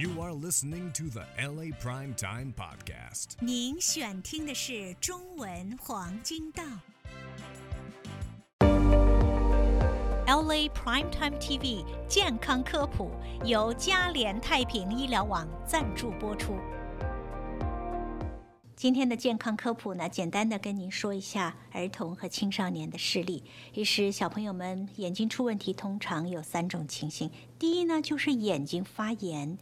You are listening to the LA Prime Time Podcast. 您选听的是中文黄金档。LA Primetime TV 健康科普由嘉联太平医疗网赞助播出。今天的健康科普呢，简单的跟您说一下儿童和青少年的视力。其实小朋友们眼睛出问题，通常有三种情形。第一呢，就是眼睛发炎；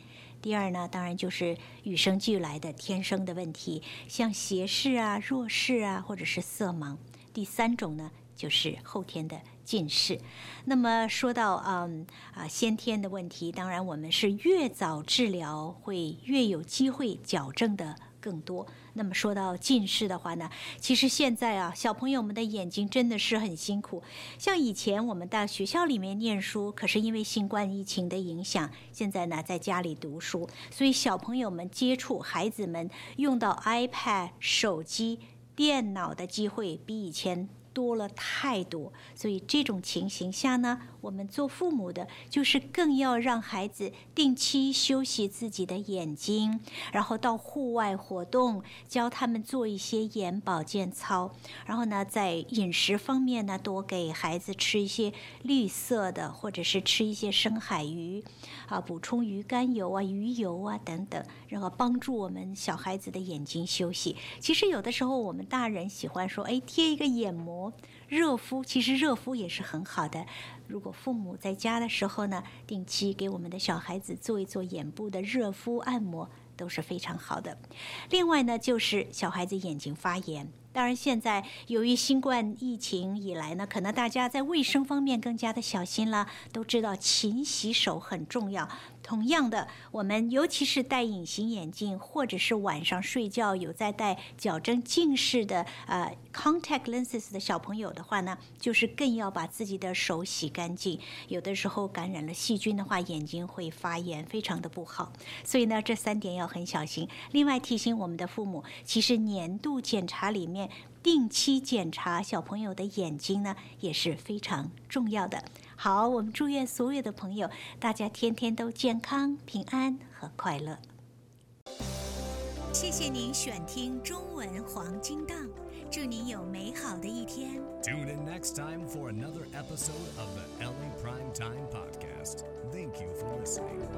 第二呢，当然就是与生俱来的天生的问题，像斜视啊、弱视啊，或者是色盲；第三种呢，就是后天的近视。那么说到嗯啊先天的问题，当然我们是越早治疗，会越有机会矫正的。更多。那么说到近视的话呢，其实现在啊，小朋友们的眼睛真的是很辛苦。像以前我们到学校里面念书，可是因为新冠疫情的影响，现在呢在家里读书，所以小朋友们接触孩子们用到 iPad、手机、电脑的机会比以前。多了太多，所以这种情形下呢，我们做父母的，就是更要让孩子定期休息自己的眼睛，然后到户外活动，教他们做一些眼保健操，然后呢，在饮食方面呢，多给孩子吃一些绿色的，或者是吃一些深海鱼，啊，补充鱼肝油啊、鱼油啊等等，然后帮助我们小孩子的眼睛休息。其实有的时候我们大人喜欢说，哎，贴一个眼膜热敷其实热敷也是很好的。如果父母在家的时候呢，定期给我们的小孩子做一做眼部的热敷按摩，都是非常好的。另外呢，就是小孩子眼睛发炎。当然，现在由于新冠疫情以来呢，可能大家在卫生方面更加的小心了，都知道勤洗手很重要。同样的，我们尤其是戴隐形眼镜，或者是晚上睡觉有在戴矫正近视的呃 contact lenses 的小朋友的话呢，就是更要把自己的手洗干净。有的时候感染了细菌的话，眼睛会发炎，非常的不好。所以呢，这三点要很小心。另外提醒我们的父母，其实年度检查里面定期检查小朋友的眼睛呢，也是非常重要的。好，我们祝愿所有的朋友，大家天天都健康、平安和快乐。谢谢您选听中文黄金档，祝您有美好的一天。Tune in next time for another episode of the LA Prime Time Podcast. Thank you for listening.